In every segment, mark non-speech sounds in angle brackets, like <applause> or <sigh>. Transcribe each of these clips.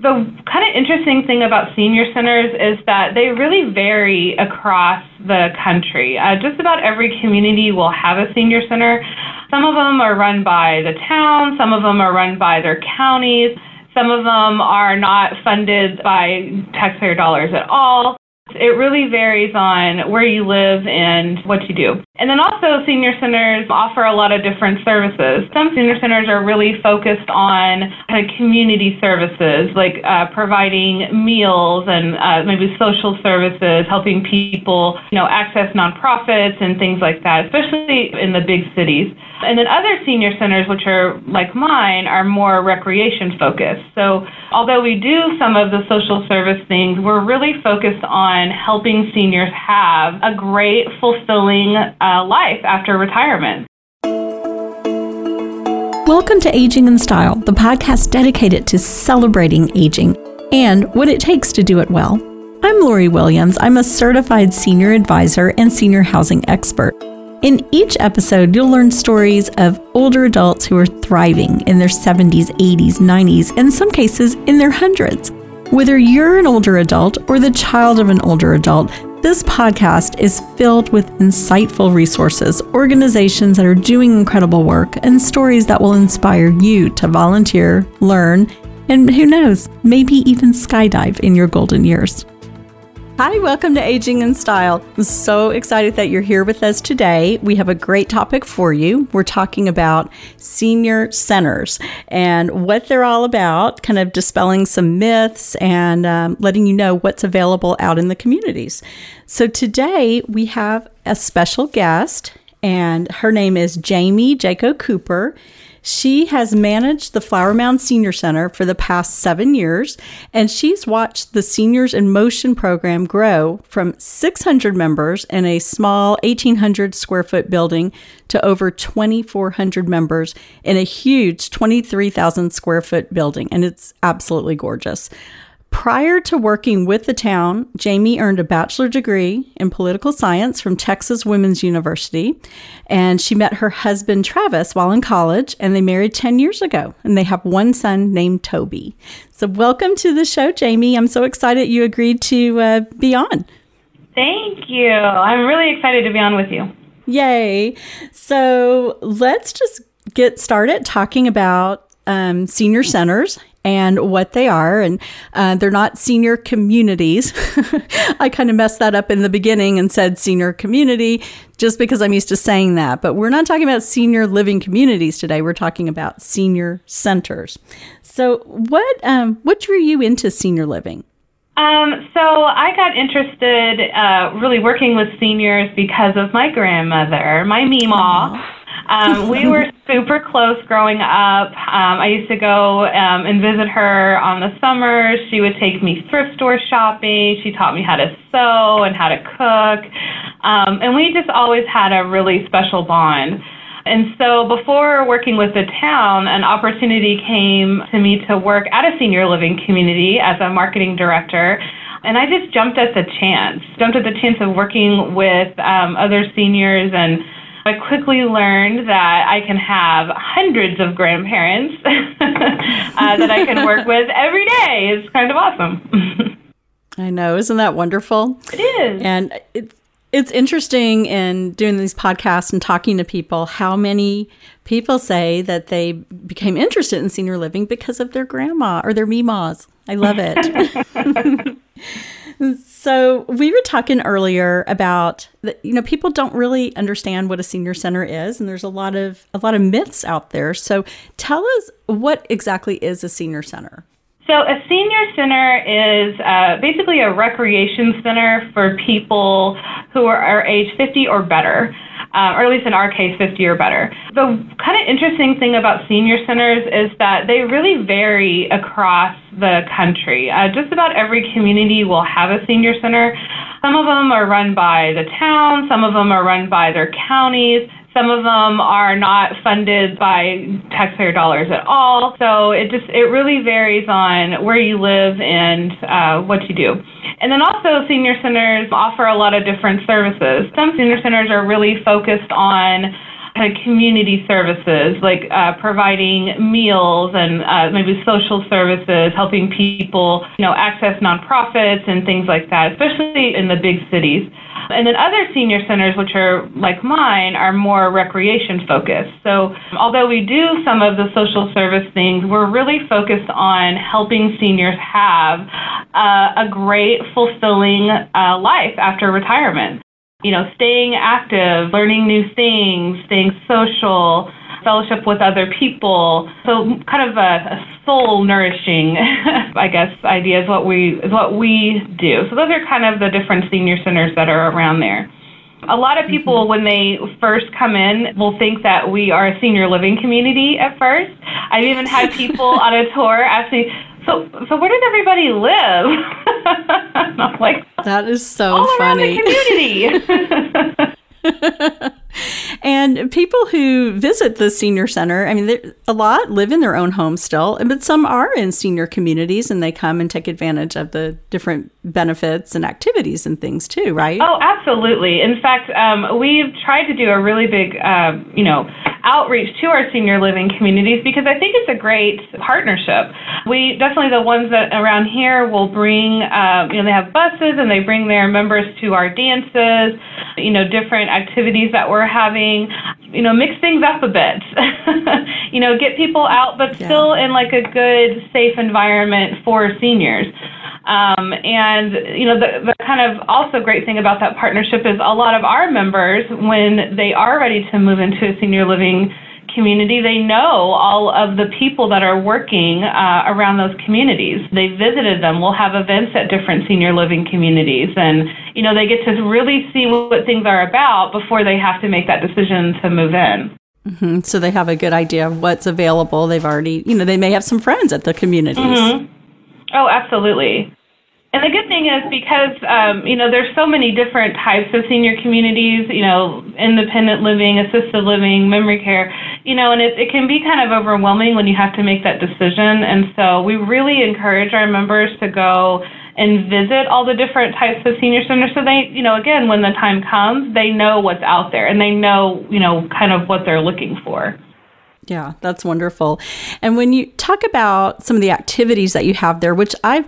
The kind of interesting thing about senior centers is that they really vary across the country. Uh, just about every community will have a senior center. Some of them are run by the town, some of them are run by their counties, some of them are not funded by taxpayer dollars at all. It really varies on where you live and what you do. And then also, senior centers offer a lot of different services. Some senior centers are really focused on kind of community services, like uh, providing meals and uh, maybe social services, helping people, you know, access nonprofits and things like that, especially in the big cities. And then other senior centers, which are like mine, are more recreation focused. So although we do some of the social service things, we're really focused on helping seniors have a great, fulfilling uh, Uh, life after retirement. Welcome to Aging in Style, the podcast dedicated to celebrating aging and what it takes to do it well. I'm Lori Williams. I'm a certified senior advisor and senior housing expert. In each episode, you'll learn stories of older adults who are thriving in their 70s, 80s, 90s, and in some cases in their hundreds. Whether you're an older adult or the child of an older adult, this podcast is filled with insightful resources, organizations that are doing incredible work, and stories that will inspire you to volunteer, learn, and who knows, maybe even skydive in your golden years. Hi, welcome to Aging in Style. I'm so excited that you're here with us today. We have a great topic for you. We're talking about senior centers and what they're all about, kind of dispelling some myths and um, letting you know what's available out in the communities. So today we have a special guest, and her name is Jamie Jaco Cooper. She has managed the Flower Mound Senior Center for the past seven years, and she's watched the Seniors in Motion program grow from 600 members in a small 1,800 square foot building to over 2,400 members in a huge 23,000 square foot building, and it's absolutely gorgeous. Prior to working with the town, Jamie earned a bachelor degree in political science from Texas Women's University. And she met her husband, Travis, while in college, and they married 10 years ago. And they have one son named Toby. So, welcome to the show, Jamie. I'm so excited you agreed to uh, be on. Thank you. I'm really excited to be on with you. Yay. So, let's just get started talking about um, senior centers and what they are. And uh, they're not senior communities. <laughs> I kind of messed that up in the beginning and said senior community just because I'm used to saying that. But we're not talking about senior living communities today. We're talking about senior centers. So, what um, what drew you into senior living? Um, so I got interested uh, really working with seniors because of my grandmother, my Meemaw. Um, we were super close growing up. Um, I used to go um, and visit her on the summers. She would take me thrift store shopping. She taught me how to sew and how to cook. Um, and we just always had a really special bond. And so before working with the town, an opportunity came to me to work at a senior living community as a marketing director. And I just jumped at the chance, jumped at the chance of working with um, other seniors and I quickly learned that I can have hundreds of grandparents <laughs> uh, that I can work with every day. It's kind of awesome. <laughs> I know. Isn't that wonderful? It is. And it's it's interesting in doing these podcasts and talking to people how many people say that they became interested in senior living because of their grandma or their meemaws. I love it. <laughs> So we were talking earlier about you know people don't really understand what a senior center is and there's a lot of a lot of myths out there. So tell us what exactly is a senior center? So a senior center is uh, basically a recreation center for people who are, are age 50 or better um, or at least in our case, 50 or better. The kind of interesting thing about senior centers is that they really vary across the country. Uh, just about every community will have a senior center. Some of them are run by the town, some of them are run by their counties. Some of them are not funded by taxpayer dollars at all. So it just it really varies on where you live and uh, what you do. And then also, senior centers offer a lot of different services. Some senior centers are really focused on kind of community services like uh, providing meals and uh, maybe social services, helping people, you know, access nonprofits and things like that, especially in the big cities. And then other senior centers, which are like mine, are more recreation focused. So although we do some of the social service things, we're really focused on helping seniors have uh, a great, fulfilling uh, life after retirement you know, staying active, learning new things, staying social, fellowship with other people. So kind of a, a soul nourishing, <laughs> I guess, idea is what we is what we do. So those are kind of the different senior centers that are around there. A lot of people, mm-hmm. when they first come in, will think that we are a senior living community at first. I've even had people <laughs> on a tour ask me, so, so where does everybody live? <laughs> I'm like, that is so all funny. Community. <laughs> and people who visit the senior center, I mean, a lot live in their own homes still, but some are in senior communities and they come and take advantage of the different benefits and activities and things too, right? Oh, absolutely. In fact, um, we've tried to do a really big, uh, you know, outreach to our senior living communities because I think it's a great partnership. We definitely the ones that around here will bring, uh, you know, they have buses and they bring their members to our dances, you know, different activities that we're having, you know, mix things up a bit, <laughs> you know, get people out, but yeah. still in like a good, safe environment for seniors. Um, and you know, the, the kind of also great thing about that partnership is a lot of our members, when they are ready to move into a senior living community, they know all of the people that are working uh, around those communities. They visited them. We'll have events at different senior living communities, and you know, they get to really see what things are about before they have to make that decision to move in. Mm-hmm. So they have a good idea of what's available. They've already, you know, they may have some friends at the communities. Mm-hmm. Oh, absolutely. And the good thing is because um, you know there's so many different types of senior communities, you know, independent living, assisted living, memory care, you know, and it, it can be kind of overwhelming when you have to make that decision. And so we really encourage our members to go and visit all the different types of senior centers so they, you know, again, when the time comes, they know what's out there and they know, you know, kind of what they're looking for. Yeah, that's wonderful. And when you talk about some of the activities that you have there, which I've,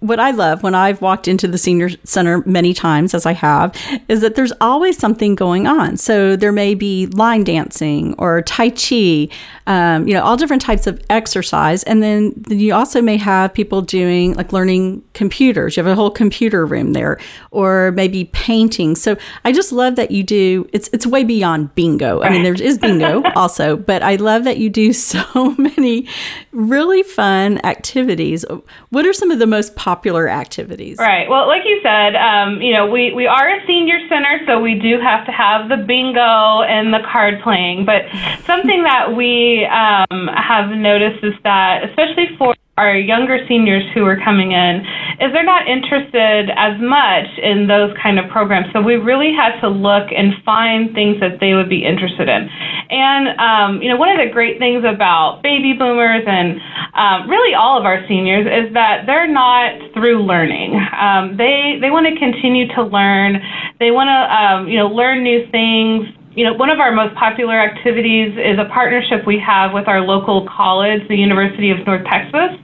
what I love when I've walked into the senior center many times, as I have, is that there's always something going on. So there may be line dancing or Tai Chi, um, you know, all different types of exercise. And then you also may have people doing like learning computers. You have a whole computer room there, or maybe painting. So I just love that you do, it's, it's way beyond bingo. I mean, there is bingo <laughs> also, but I love love that you do <laughs> so many really fun activities. What are some of the most popular activities? Right. Well, like you said, um, you know, we, we are a senior center, so we do have to have the bingo and the card playing. But something that we um, have noticed is that, especially for our younger seniors who are coming in is they're not interested as much in those kind of programs. So we really had to look and find things that they would be interested in. And, um, you know, one of the great things about baby boomers and um, really all of our seniors is that they're not through learning. Um, they, they want to continue to learn. They want to, um, you know, learn new things you know, one of our most popular activities is a partnership we have with our local college, the University of North Texas,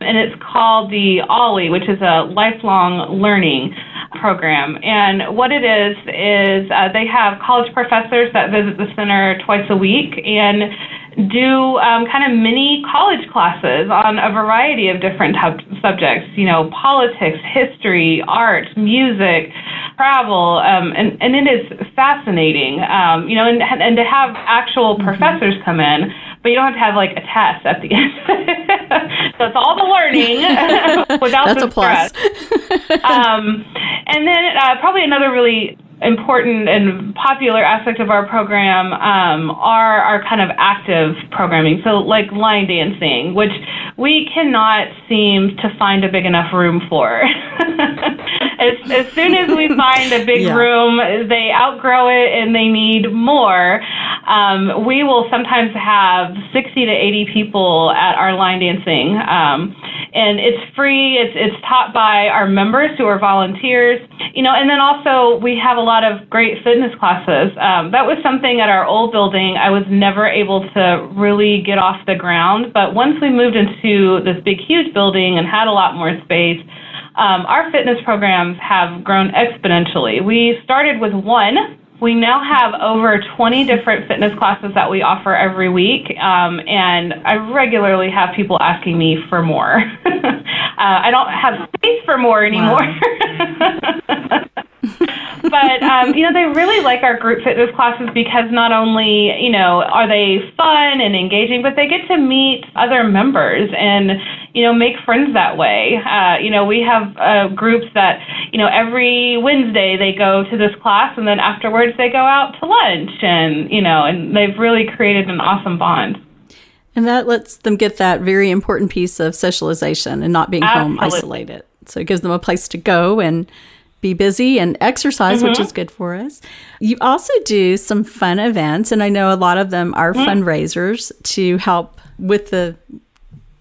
and it's called the OLLI, which is a lifelong learning program. And what it is, is uh, they have college professors that visit the center twice a week and do um, kind of mini college classes on a variety of different t- subjects, you know, politics, history, art, music, travel, um, and, and it is fascinating, um, you know, and, and to have actual mm-hmm. professors come in, but you don't have to have like a test at the end. <laughs> so it's all the learning <laughs> without That's the stress. um, and then uh, probably another really important and popular aspect of our program um, are our kind of active programming. So, like line dancing, which we cannot seem to find a big enough room for. <laughs> as, as soon as we <laughs> find a big yeah. room, they outgrow it and they need more. Um, we will sometimes have 60 to 80 people at our line dancing. Um, and it's free. It's, it's taught by our members who are volunteers. You know, and then also we have a lot of great fitness classes. Um, that was something at our old building I was never able to really get off the ground. But once we moved into this big, huge building and had a lot more space, um, our fitness programs have grown exponentially. We started with one. We now have over 20 different fitness classes that we offer every week, um, and I regularly have people asking me for more. <laughs> uh, I don't have space for more anymore. Wow. <laughs> <laughs> but um, you know, they really like our group fitness classes because not only you know are they fun and engaging, but they get to meet other members and you know make friends that way. Uh, you know, we have uh, groups that you know every Wednesday they go to this class and then afterwards they go out to lunch and you know and they've really created an awesome bond. And that lets them get that very important piece of socialization and not being Absolutely. home isolated. So it gives them a place to go and be busy and exercise, mm-hmm. which is good for us. You also do some fun events, and I know a lot of them are mm-hmm. fundraisers to help with the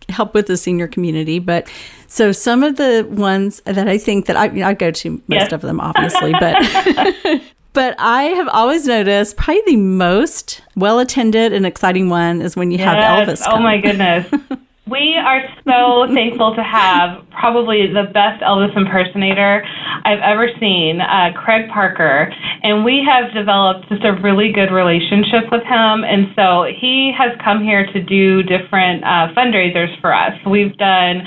help with the senior community. But so some of the ones that I think that I I go to most yes. of them, obviously, but. <laughs> <laughs> but I have always noticed probably the most well attended and exciting one is when you yes. have Elvis. Come. Oh my goodness. <laughs> We are so <laughs> thankful to have probably the best Elvis impersonator I've ever seen, uh, Craig Parker. And we have developed just a really good relationship with him. And so he has come here to do different uh, fundraisers for us. We've done,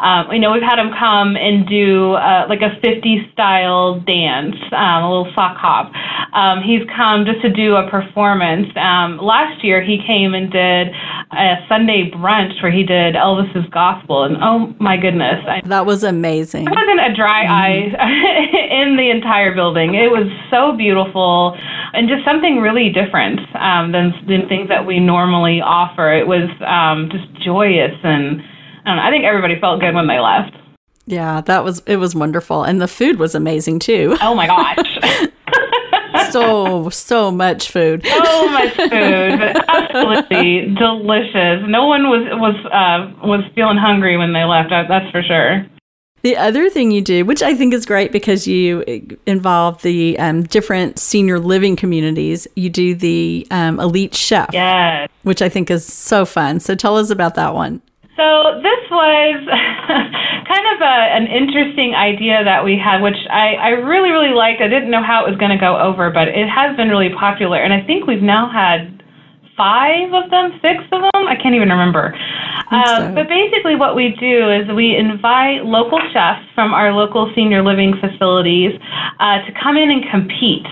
um, you know, we've had him come and do uh, like a 50 style dance, um, a little sock hop. Um, he's come just to do a performance. Um, last year, he came and did a Sunday brunch where he did Elvis's gospel. And oh my goodness. I, that was amazing. There wasn't a dry mm-hmm. eye <laughs> in the entire building. It was so beautiful and just something really different um, than, than things that we normally offer. It was um, just joyous and I, I think everybody felt good when they left. Yeah, that was it was wonderful and the food was amazing too. Oh my gosh. <laughs> so so much food. So much food, but absolutely delicious. No one was was uh, was feeling hungry when they left. That's for sure. The other thing you do, which I think is great because you involve the um, different senior living communities, you do the um, elite chef, yes. which I think is so fun. So tell us about that one. So this was <laughs> kind of a, an interesting idea that we had, which I, I really, really liked. I didn't know how it was going to go over, but it has been really popular. And I think we've now had five of them, six of them. I can't even remember. Um, so. But basically, what we do is we invite local chefs from our local senior living facilities uh, to come in and compete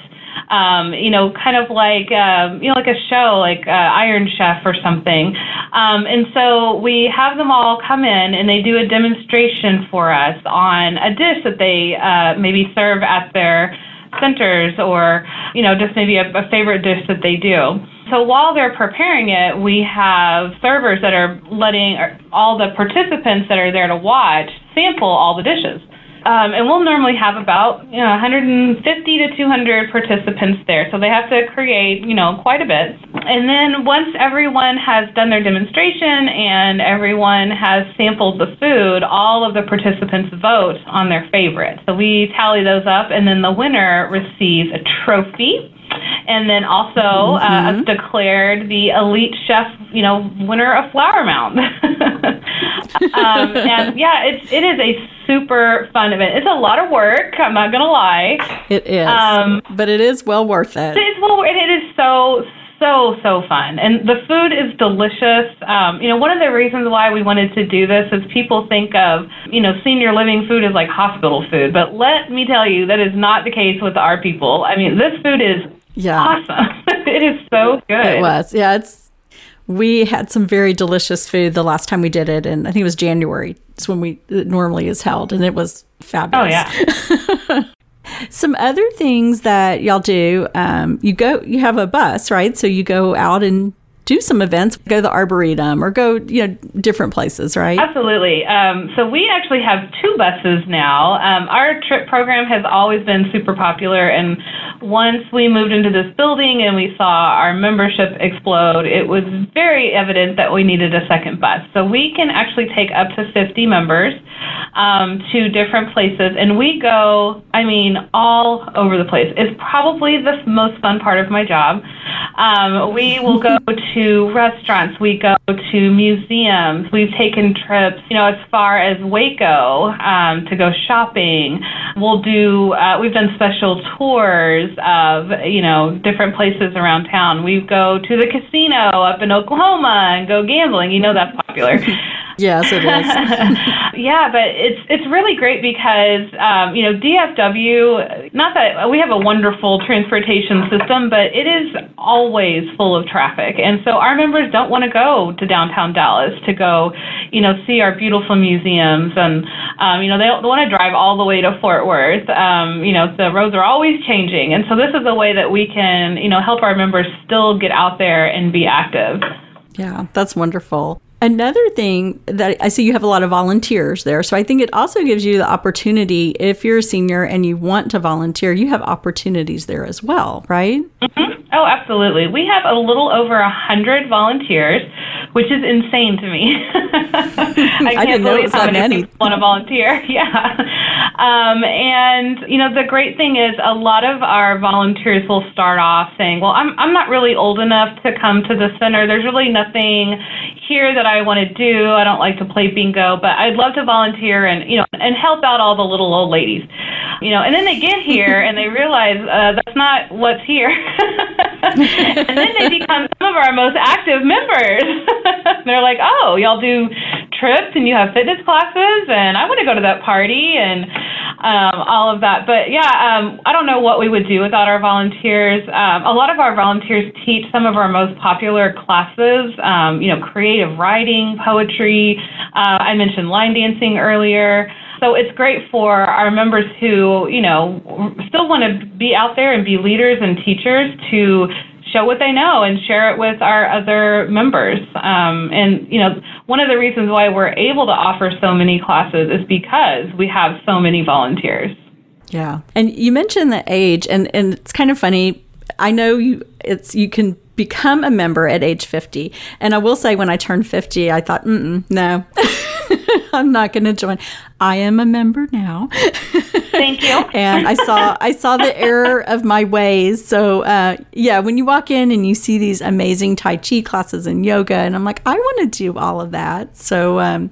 um, you know, kind of like um, you know, like a show, like uh, Iron Chef or something. Um, and so we have them all come in and they do a demonstration for us on a dish that they uh, maybe serve at their centers or you know just maybe a, a favorite dish that they do. So while they're preparing it, we have servers that are letting all the participants that are there to watch sample all the dishes. Um, and we'll normally have about you know 150 to 200 participants there, so they have to create you know quite a bit. And then once everyone has done their demonstration and everyone has sampled the food, all of the participants vote on their favorite. So we tally those up, and then the winner receives a trophy and then also uh, mm-hmm. uh, declared the elite chef, you know, winner of Flower Mound. <laughs> um, and <laughs> yeah, it's it is a super fun event. It's a lot of work. I'm not gonna lie. It is, um, but it is well worth it. It's well, it is so so so fun, and the food is delicious. Um, you know, one of the reasons why we wanted to do this is people think of you know senior living food as like hospital food, but let me tell you that is not the case with our people. I mean, this food is yeah. awesome. <laughs> it is so good. It was, yeah. It's we had some very delicious food the last time we did it, and I think it was January. It's when we it normally is held, and it was fabulous. Oh yeah. <laughs> some other things that y'all do, um, you go, you have a bus, right? So you go out and do some events, go to the Arboretum or go, you know, different places, right? Absolutely. Um, so we actually have two buses now. Um, our trip program has always been super popular, and once we moved into this building and we saw our membership explode, it was very evident that we needed a second bus. So we can actually take up to 50 members um, to different places, and we go, I mean, all over the place. It's probably the most fun part of my job. Um, we will go to <laughs> restaurants, we go to museums, we've taken trips, you know, as far as Waco um, to go shopping. We'll do, uh, we've done special tours of, you know, different places around town. We go to the casino up in Oklahoma and go gambling. You know, that's popular. <laughs> <laughs> Yes, it is. <laughs> yeah, but it's it's really great because um, you know DFW. Not that we have a wonderful transportation system, but it is always full of traffic, and so our members don't want to go to downtown Dallas to go, you know, see our beautiful museums, and um, you know they, don't they want to drive all the way to Fort Worth. Um, you know, the roads are always changing, and so this is a way that we can you know help our members still get out there and be active. Yeah, that's wonderful. Another thing that I see you have a lot of volunteers there. So I think it also gives you the opportunity, if you're a senior and you want to volunteer, you have opportunities there as well, right? Mm-hmm. Oh, absolutely. We have a little over a hundred volunteers, which is insane to me. <laughs> I, I, didn't know it was that many. Want to volunteer? <laughs> Yeah. Um, and you know, the great thing is, a lot of our volunteers will start off saying, "Well, I'm I'm not really old enough to come to the center. There's really nothing here that I want to do. I don't like to play bingo, but I'd love to volunteer and you know and help out all the little old ladies." You know, and then they get here and they realize uh, that's not what's here. <laughs> and then they become some of our most active members. <laughs> They're like, oh, y'all do trips and you have fitness classes, and I want to go to that party and um, all of that. But yeah, um, I don't know what we would do without our volunteers. Um, a lot of our volunteers teach some of our most popular classes, um, you know, creative writing, poetry. Uh, I mentioned line dancing earlier. So it's great for our members who, you know, still want to be out there and be leaders and teachers to show what they know and share it with our other members. Um, and, you know, one of the reasons why we're able to offer so many classes is because we have so many volunteers. Yeah. And you mentioned the age, and, and it's kind of funny. I know you it's you can become a member at age 50. And I will say when I turned 50, I thought, no. <laughs> I'm not going to join. I am a member now. <laughs> Thank you. and I saw I saw the error of my ways. So uh, yeah, when you walk in and you see these amazing Tai Chi classes and yoga, and I'm like, I want to do all of that. So um,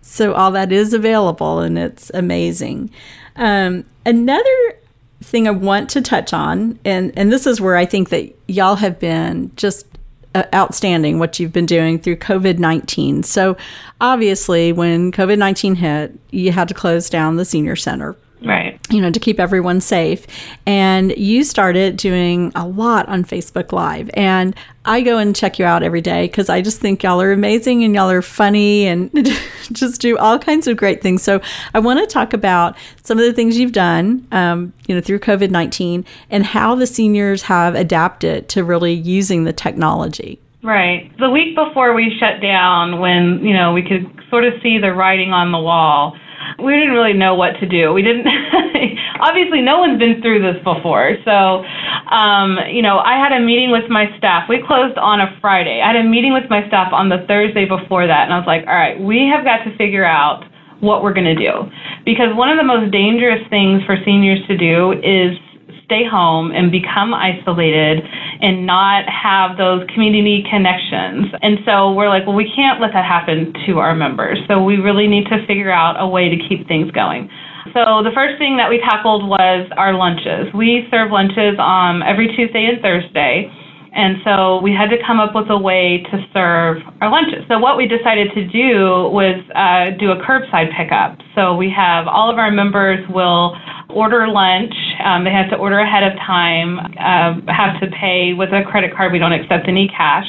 so all that is available, and it's amazing. Um, another thing I want to touch on, and and this is where I think that y'all have been just uh, outstanding what you've been doing through COVID 19. So, obviously, when COVID 19 hit, you had to close down the senior center Right. You know, to keep everyone safe. And you started doing a lot on Facebook Live. And I go and check you out every day because I just think y'all are amazing and y'all are funny and <laughs> just do all kinds of great things. So I want to talk about some of the things you've done, um, you know, through COVID 19 and how the seniors have adapted to really using the technology. Right. The week before we shut down, when, you know, we could sort of see the writing on the wall, we didn't really know what to do. We didn't, <laughs> obviously, no one's been through this before. So, um, you know, I had a meeting with my staff. We closed on a Friday. I had a meeting with my staff on the Thursday before that, and I was like, all right, we have got to figure out what we're going to do. Because one of the most dangerous things for seniors to do is stay home and become isolated and not have those community connections. And so we're like, well, we can't let that happen to our members. So we really need to figure out a way to keep things going. So the first thing that we tackled was our lunches. We serve lunches um, every Tuesday and Thursday. And so we had to come up with a way to serve our lunches. So what we decided to do was uh, do a curbside pickup. So we have all of our members will order lunch. Um, they have to order ahead of time, uh, have to pay with a credit card. We don't accept any cash.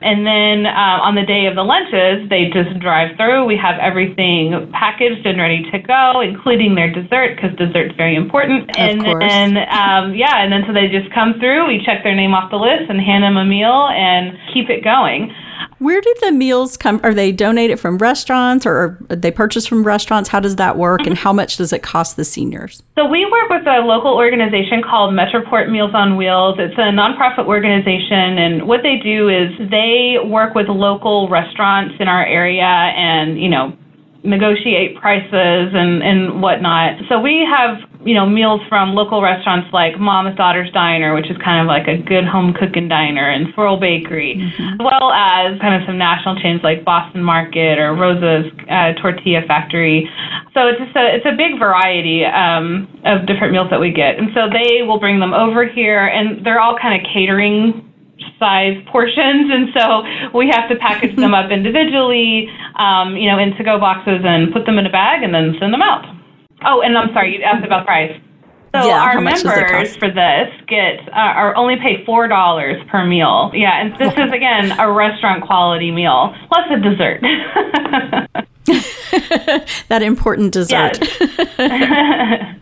And then uh, on the day of the lunches, they just drive through. We have everything packaged and ready to go, including their dessert because dessert's very important. Of and course. then um, yeah, and then so they just come through. We check their name off the list and hand them a meal and keep it going. Where do the meals come? Are they donated from restaurants or are they purchased from restaurants? How does that work and how much does it cost the seniors? So we work with a local organization called Metroport Meals on Wheels. It's a nonprofit organization, and what they do is they work with local restaurants in our area, and you know negotiate prices and, and whatnot. So we have, you know, meals from local restaurants like Mama's Daughter's Diner, which is kind of like a good home cooking diner, and Swirl Bakery, as well as kind of some national chains like Boston Market or Rosa's uh, Tortilla Factory. So it's just a, it's a big variety um, of different meals that we get. And so they will bring them over here, and they're all kind of catering size portions, and so we have to package <laughs> them up individually, um, you know, in to-go boxes and put them in a bag and then send them out. Oh, and I'm sorry, you asked about price. So Yeah, our how much does it members for this get uh, are only pay four dollars per meal. Yeah, and this is again a restaurant quality meal plus a dessert. <laughs> that important dessert. <laughs>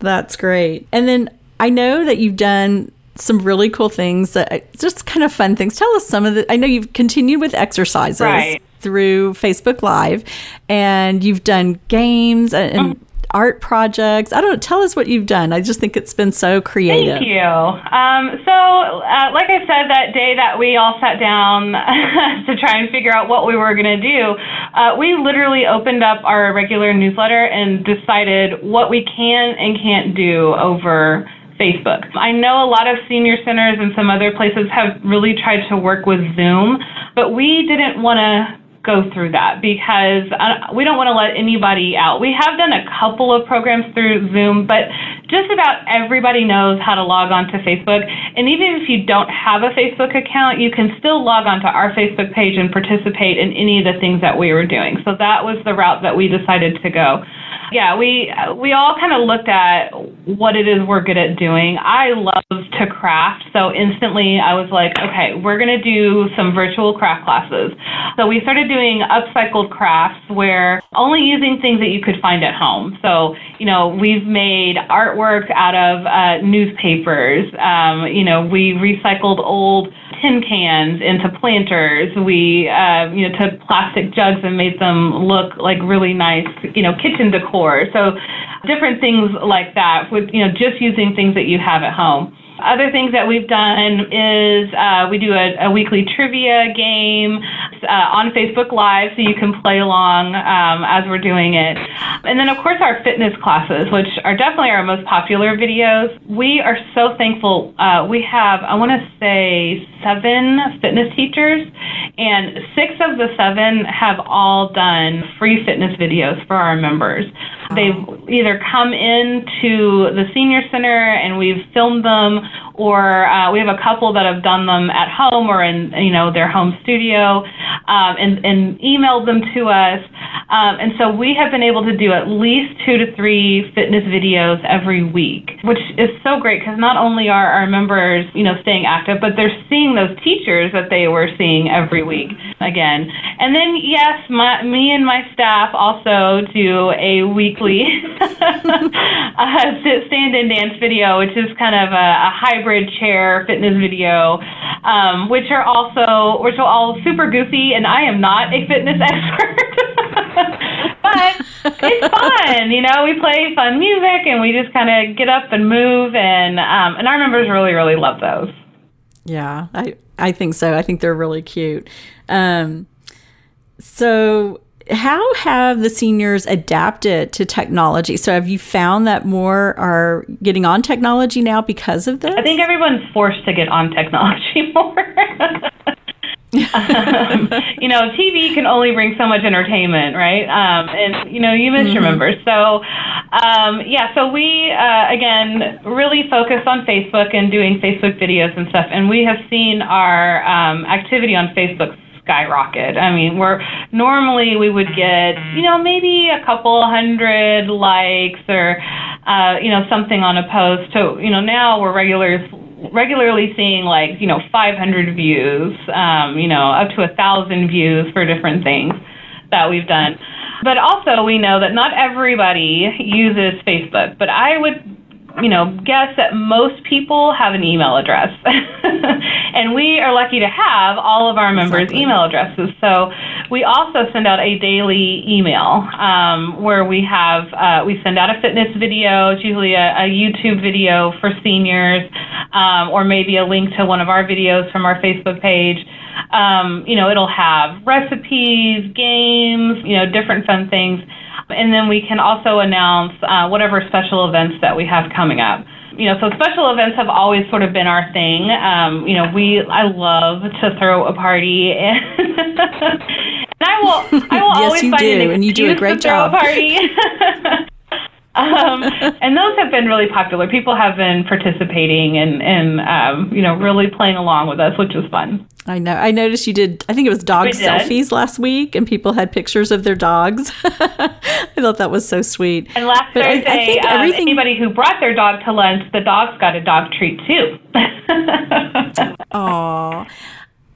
That's great. And then I know that you've done some really cool things that just kind of fun things. Tell us some of the I know you've continued with exercises Right. through Facebook Live and you've done games and, and art projects. I don't tell us what you've done. I just think it's been so creative. Thank you. Um, so, uh, like I said, that day that we all sat down <laughs> to try and figure out what we were going to do, uh, we literally opened up our regular newsletter and decided what we can and can't do over Facebook. I know a lot of senior centers and some other places have really tried to work with Zoom, but we didn't want to go through that because uh, we don't want to let anybody out. We have done a couple of programs through Zoom, but just about everybody knows how to log on to Facebook. And even if you don't have a Facebook account, you can still log on to our Facebook page and participate in any of the things that we were doing. So that was the route that we decided to go. Yeah, we we all kind of looked at what it is we're good at doing. I love to craft, so instantly I was like, okay, we're going to do some virtual craft classes. So we started doing upcycled crafts where only using things that you could find at home. So, you know, we've made artwork out of uh, newspapers. Um, you know, we recycled old tin cans into planters. We, uh, you know, took plastic jugs and made them look like really nice, you know, kitchen decor. So different things like that with, you know, just using things that you have at home. Other things that we've done is uh, we do a, a weekly trivia game uh, on Facebook Live, so you can play along um, as we're doing it. And then, of course, our fitness classes, which are definitely our most popular videos. We are so thankful. Uh, we have, I want to say, seven fitness teachers, and six of the seven have all done free fitness videos for our members. They've either come into the senior center and we've filmed them, or uh, we have a couple that have done them at home or in you know their home studio, um, and and emailed them to us. Um, and so we have been able to do at least two to three fitness videos every week, which is so great because not only are our members you know staying active, but they're seeing those teachers that they were seeing every week again. And then yes, my, me and my staff also do a weekly <laughs> uh, sit, stand and dance video, which is kind of a, a hybrid chair fitness video, um, which are also which are all super goofy, and I am not a fitness <laughs> expert. <laughs> but it's fun, you know. We play fun music, and we just kind of get up and move, and um, and our members really, really love those. Yeah, I, I think so. I think they're really cute. Um, so, how have the seniors adapted to technology? So, have you found that more are getting on technology now because of this? I think everyone's forced to get on technology <laughs> more. um, you know, TV can only bring so much entertainment, right? Um, and you know, you your members. So, um, yeah. So we uh, again really focus on Facebook and doing Facebook videos and stuff, and we have seen our um, activity on Facebook skyrocket. I mean, we're normally we would get you know maybe a couple hundred likes or uh, you know something on a post. So you know now we're regulars regularly seeing like, you know, 500 views, um, you know, up to a thousand views for different things that we've done. But also, we know that not everybody uses Facebook, but I would you know, guess that most people have an email address. <laughs> and we are lucky to have all of our members' exactly. email addresses. So we also send out a daily email um, where we have, uh, we send out a fitness video. It's usually a, a YouTube video for seniors, um, or maybe a link to one of our videos from our Facebook page. Um, you know, it'll have recipes, games, you know, different fun things. And then we can also announce uh, whatever special events that we have coming up. You know, so special events have always sort of been our thing. Um, you know, we I love to throw a party, and, <laughs> and I will I will <laughs> yes, always you find do, an and you do a great job. A party. <laughs> um, <laughs> and those have been really popular. People have been participating and and um, you know really playing along with us, which is fun. I know. I noticed you did. I think it was dog selfies last week, and people had pictures of their dogs. <laughs> I thought that was so sweet. And last but Thursday, I, I think um, everything... anybody who brought their dog to lunch, the dogs got a dog treat too. <laughs> Aw.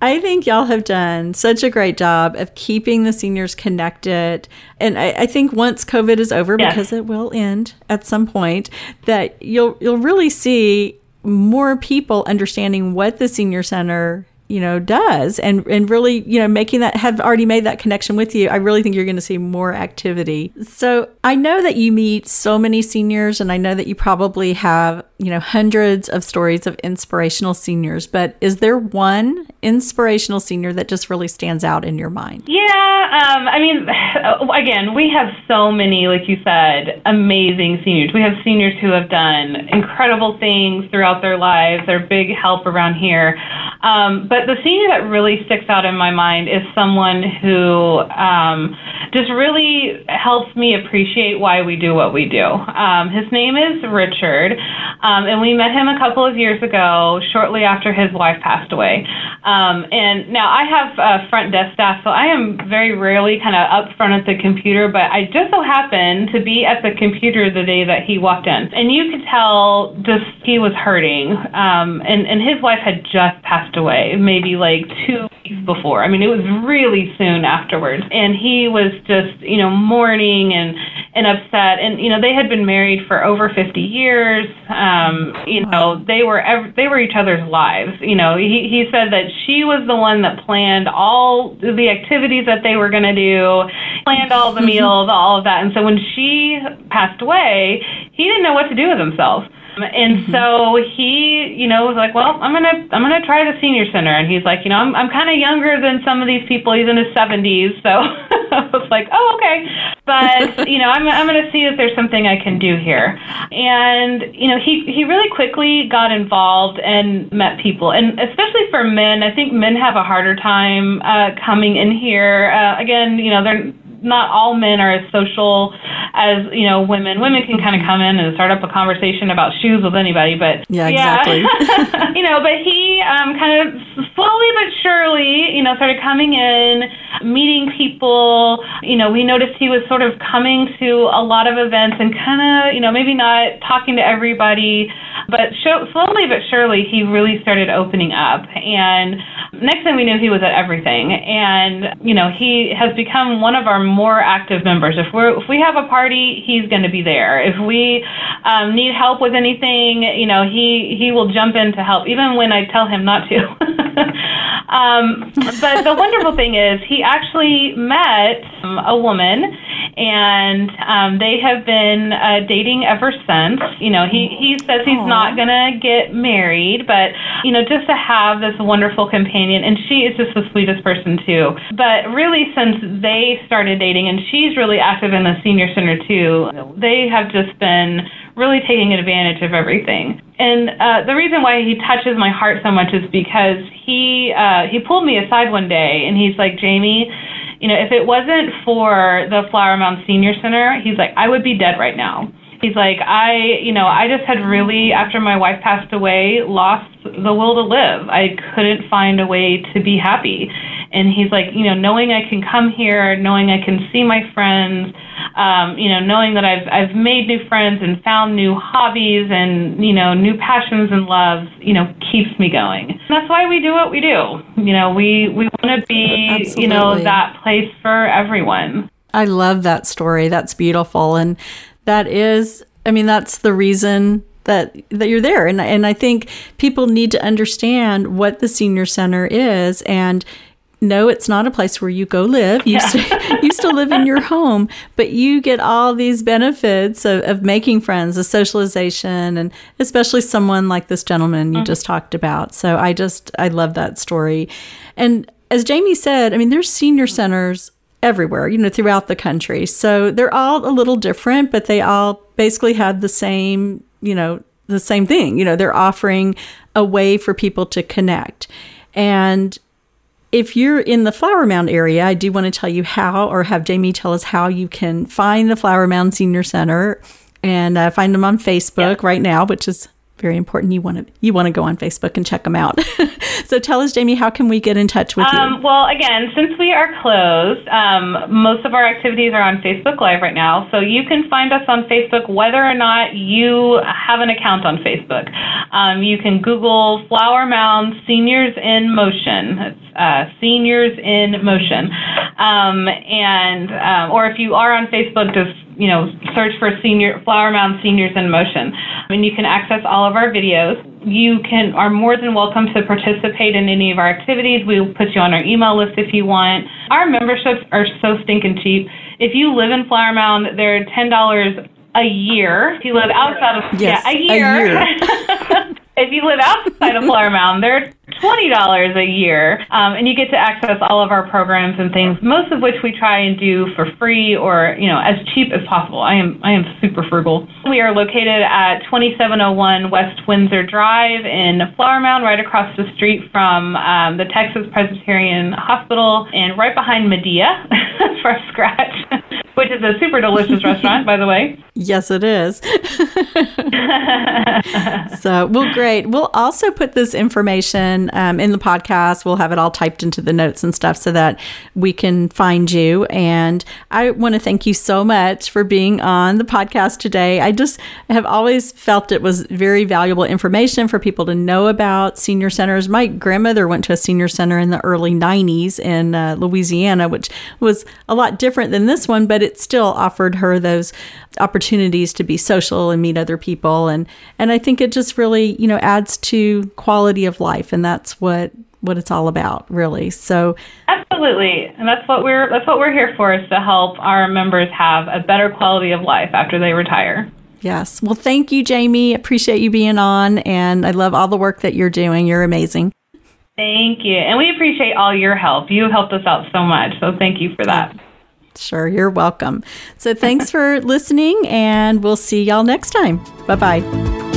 I think y'all have done such a great job of keeping the seniors connected. And I, I think once COVID is over, yes. because it will end at some point, that you'll you'll really see more people understanding what the senior center you know does. And and really you know making that have already made that connection with you i really think you're going to see more activity. So i know that you meet so many seniors and i know that you probably have you know hundreds of stories of inspirational seniors but is there one inspirational senior that just really stands out in your mind? Yeah um, i mean <sighs> again we have so many like you said amazing seniors. We have seniors who have done incredible things throughout their lives. They're big help around here. Um, but the senior that really sticks out in my mind is someone who um, just really helps me appreciate why we do what we do. Um, his name is Richard, um, and we met him a couple of years ago, shortly after his wife passed away. Um, and now I have front desk staff, so I am very rarely kind of up front at the computer, but I just so happened to be at the computer the day that he walked in. And you could tell just he was hurting, um, and, and his wife had just passed away maybe like two weeks before. I mean, it was really soon afterwards. And he was just, you know, mourning and, and upset. And, you know, they had been married for over 50 years. Um, you know, they were, ev- they were each other's lives. You know, he, he said that she was the one that planned all the activities that they were going to do, planned all the meals, all of that. And so when she passed away, he didn't know what to do with himself. And mm-hmm. so he, you know, was like, "Well, I'm gonna, I'm gonna try the senior center." And he's like, "You know, I'm, I'm kind of younger than some of these people. He's in his 70s, so <laughs> I was like, "Oh, okay." But <laughs> you know, I'm, I'm gonna see if there's something I can do here. And you know, he, he really quickly got involved and met people, and especially for men, I think men have a harder time uh, coming in here. Uh, again, you know, they're not all men are as social as you know women. Women can kind of come in and start up a conversation about shoes with anybody, but yeah, exactly. <laughs> <laughs> you know, but he um, kind of slowly but surely, you know, started coming in, meeting people. You know, we noticed he was sort of coming to a lot of events and kind of, you know, maybe not talking to everybody, but show, slowly but surely, he really started opening up. And next thing we knew, he was at everything. And you know, he has become one of our more active members. If we're if we have a party, he's going to be there. If we um, need help with anything, you know, he he will jump in to help, even when I tell him not to. <laughs> um, but the wonderful thing is, he actually met a woman, and um, they have been uh, dating ever since. You know, he he says he's Aww. not going to get married, but you know, just to have this wonderful companion, and she is just the sweetest person too. But really, since they started and she's really active in the senior center too. They have just been really taking advantage of everything. And uh, the reason why he touches my heart so much is because he uh, he pulled me aside one day and he's like, Jamie, you know, if it wasn't for the Flower Mound Senior Center, he's like, I would be dead right now. He's like, I, you know, I just had really, after my wife passed away, lost the will to live. I couldn't find a way to be happy. And he's like, you know, knowing I can come here, knowing I can see my friends, um, you know, knowing that I've I've made new friends and found new hobbies and you know new passions and loves, you know, keeps me going. And that's why we do what we do. You know, we we want to be, Absolutely. you know, that place for everyone. I love that story. That's beautiful, and that is, I mean, that's the reason that that you're there and and I think people need to understand what the senior center is and no, it's not a place where you go live. You, yeah. st- <laughs> you still live in your home, but you get all these benefits of, of making friends, the socialization, and especially someone like this gentleman you mm-hmm. just talked about. So I just, I love that story. And as Jamie said, I mean, there's senior centers everywhere, you know, throughout the country. So they're all a little different, but they all basically have the same, you know, the same thing. You know, they're offering a way for people to connect. And if you're in the Flower Mound area, I do want to tell you how, or have Jamie tell us how you can find the Flower Mound Senior Center and uh, find them on Facebook yeah. right now, which is very important. You want to you want to go on Facebook and check them out. <laughs> so tell us, Jaime, how can we get in touch with um, you? Well, again, since we are closed, um, most of our activities are on Facebook Live right now. So you can find us on Facebook whether or not you have an account on Facebook. Um, you can Google Flower Mound Seniors in Motion. It's uh, Seniors in Motion. Um, and um, or if you are on Facebook, just you know search for Senior Flower Mound Seniors in Motion, and you can access all of our videos. You can are more than welcome to participate in any of our activities. We'll put you on our email list if you want. Our memberships are so stinking cheap. If you live in Flower Mound, they're ten dollars a year. If you live outside of yes, yeah, a year. A year. <laughs> if you live outside of <laughs> Flower Mound, they're twenty dollars a year, um, and you get to access all of our programs and things, most of which we try and do for free or you know as cheap as possible. I am I am super frugal. We are located at 2701 West Windsor Drive in Flower Mound, right across the street from um, the Texas Presbyterian Hospital, and right behind Mi Dia <laughs> for Scratch <laughs> which is a super delicious restaurant, by the way. Yes, it is. so, well, great. We'll also put this information um, in the podcast. We'll have it all typed into the notes and stuff so that we can find you. And I want to thank you so much for being on the podcast today. I just have always felt it was very valuable information for people to know about senior centers. My grandmother went to a senior center in the early 90s in uh, Louisiana, which was a lot different than this one, but it still offered her those opportunities to be social and meet other people and and I think it just really you know adds to quality of life and that's what what it's all about really. So absolutely. And that's what we're that's what we're here for is to help our members have a better quality of life after they retire. Yes. Well thank you jaime. Appreciate you being on and i love all the work that you're doing. You're amazing. Thank you. And we appreciate all your help. You helped us out so much so thank you for that. Sure, you're welcome. So thanks for <laughs> listening, and we'll see y'all next time. Bye bye.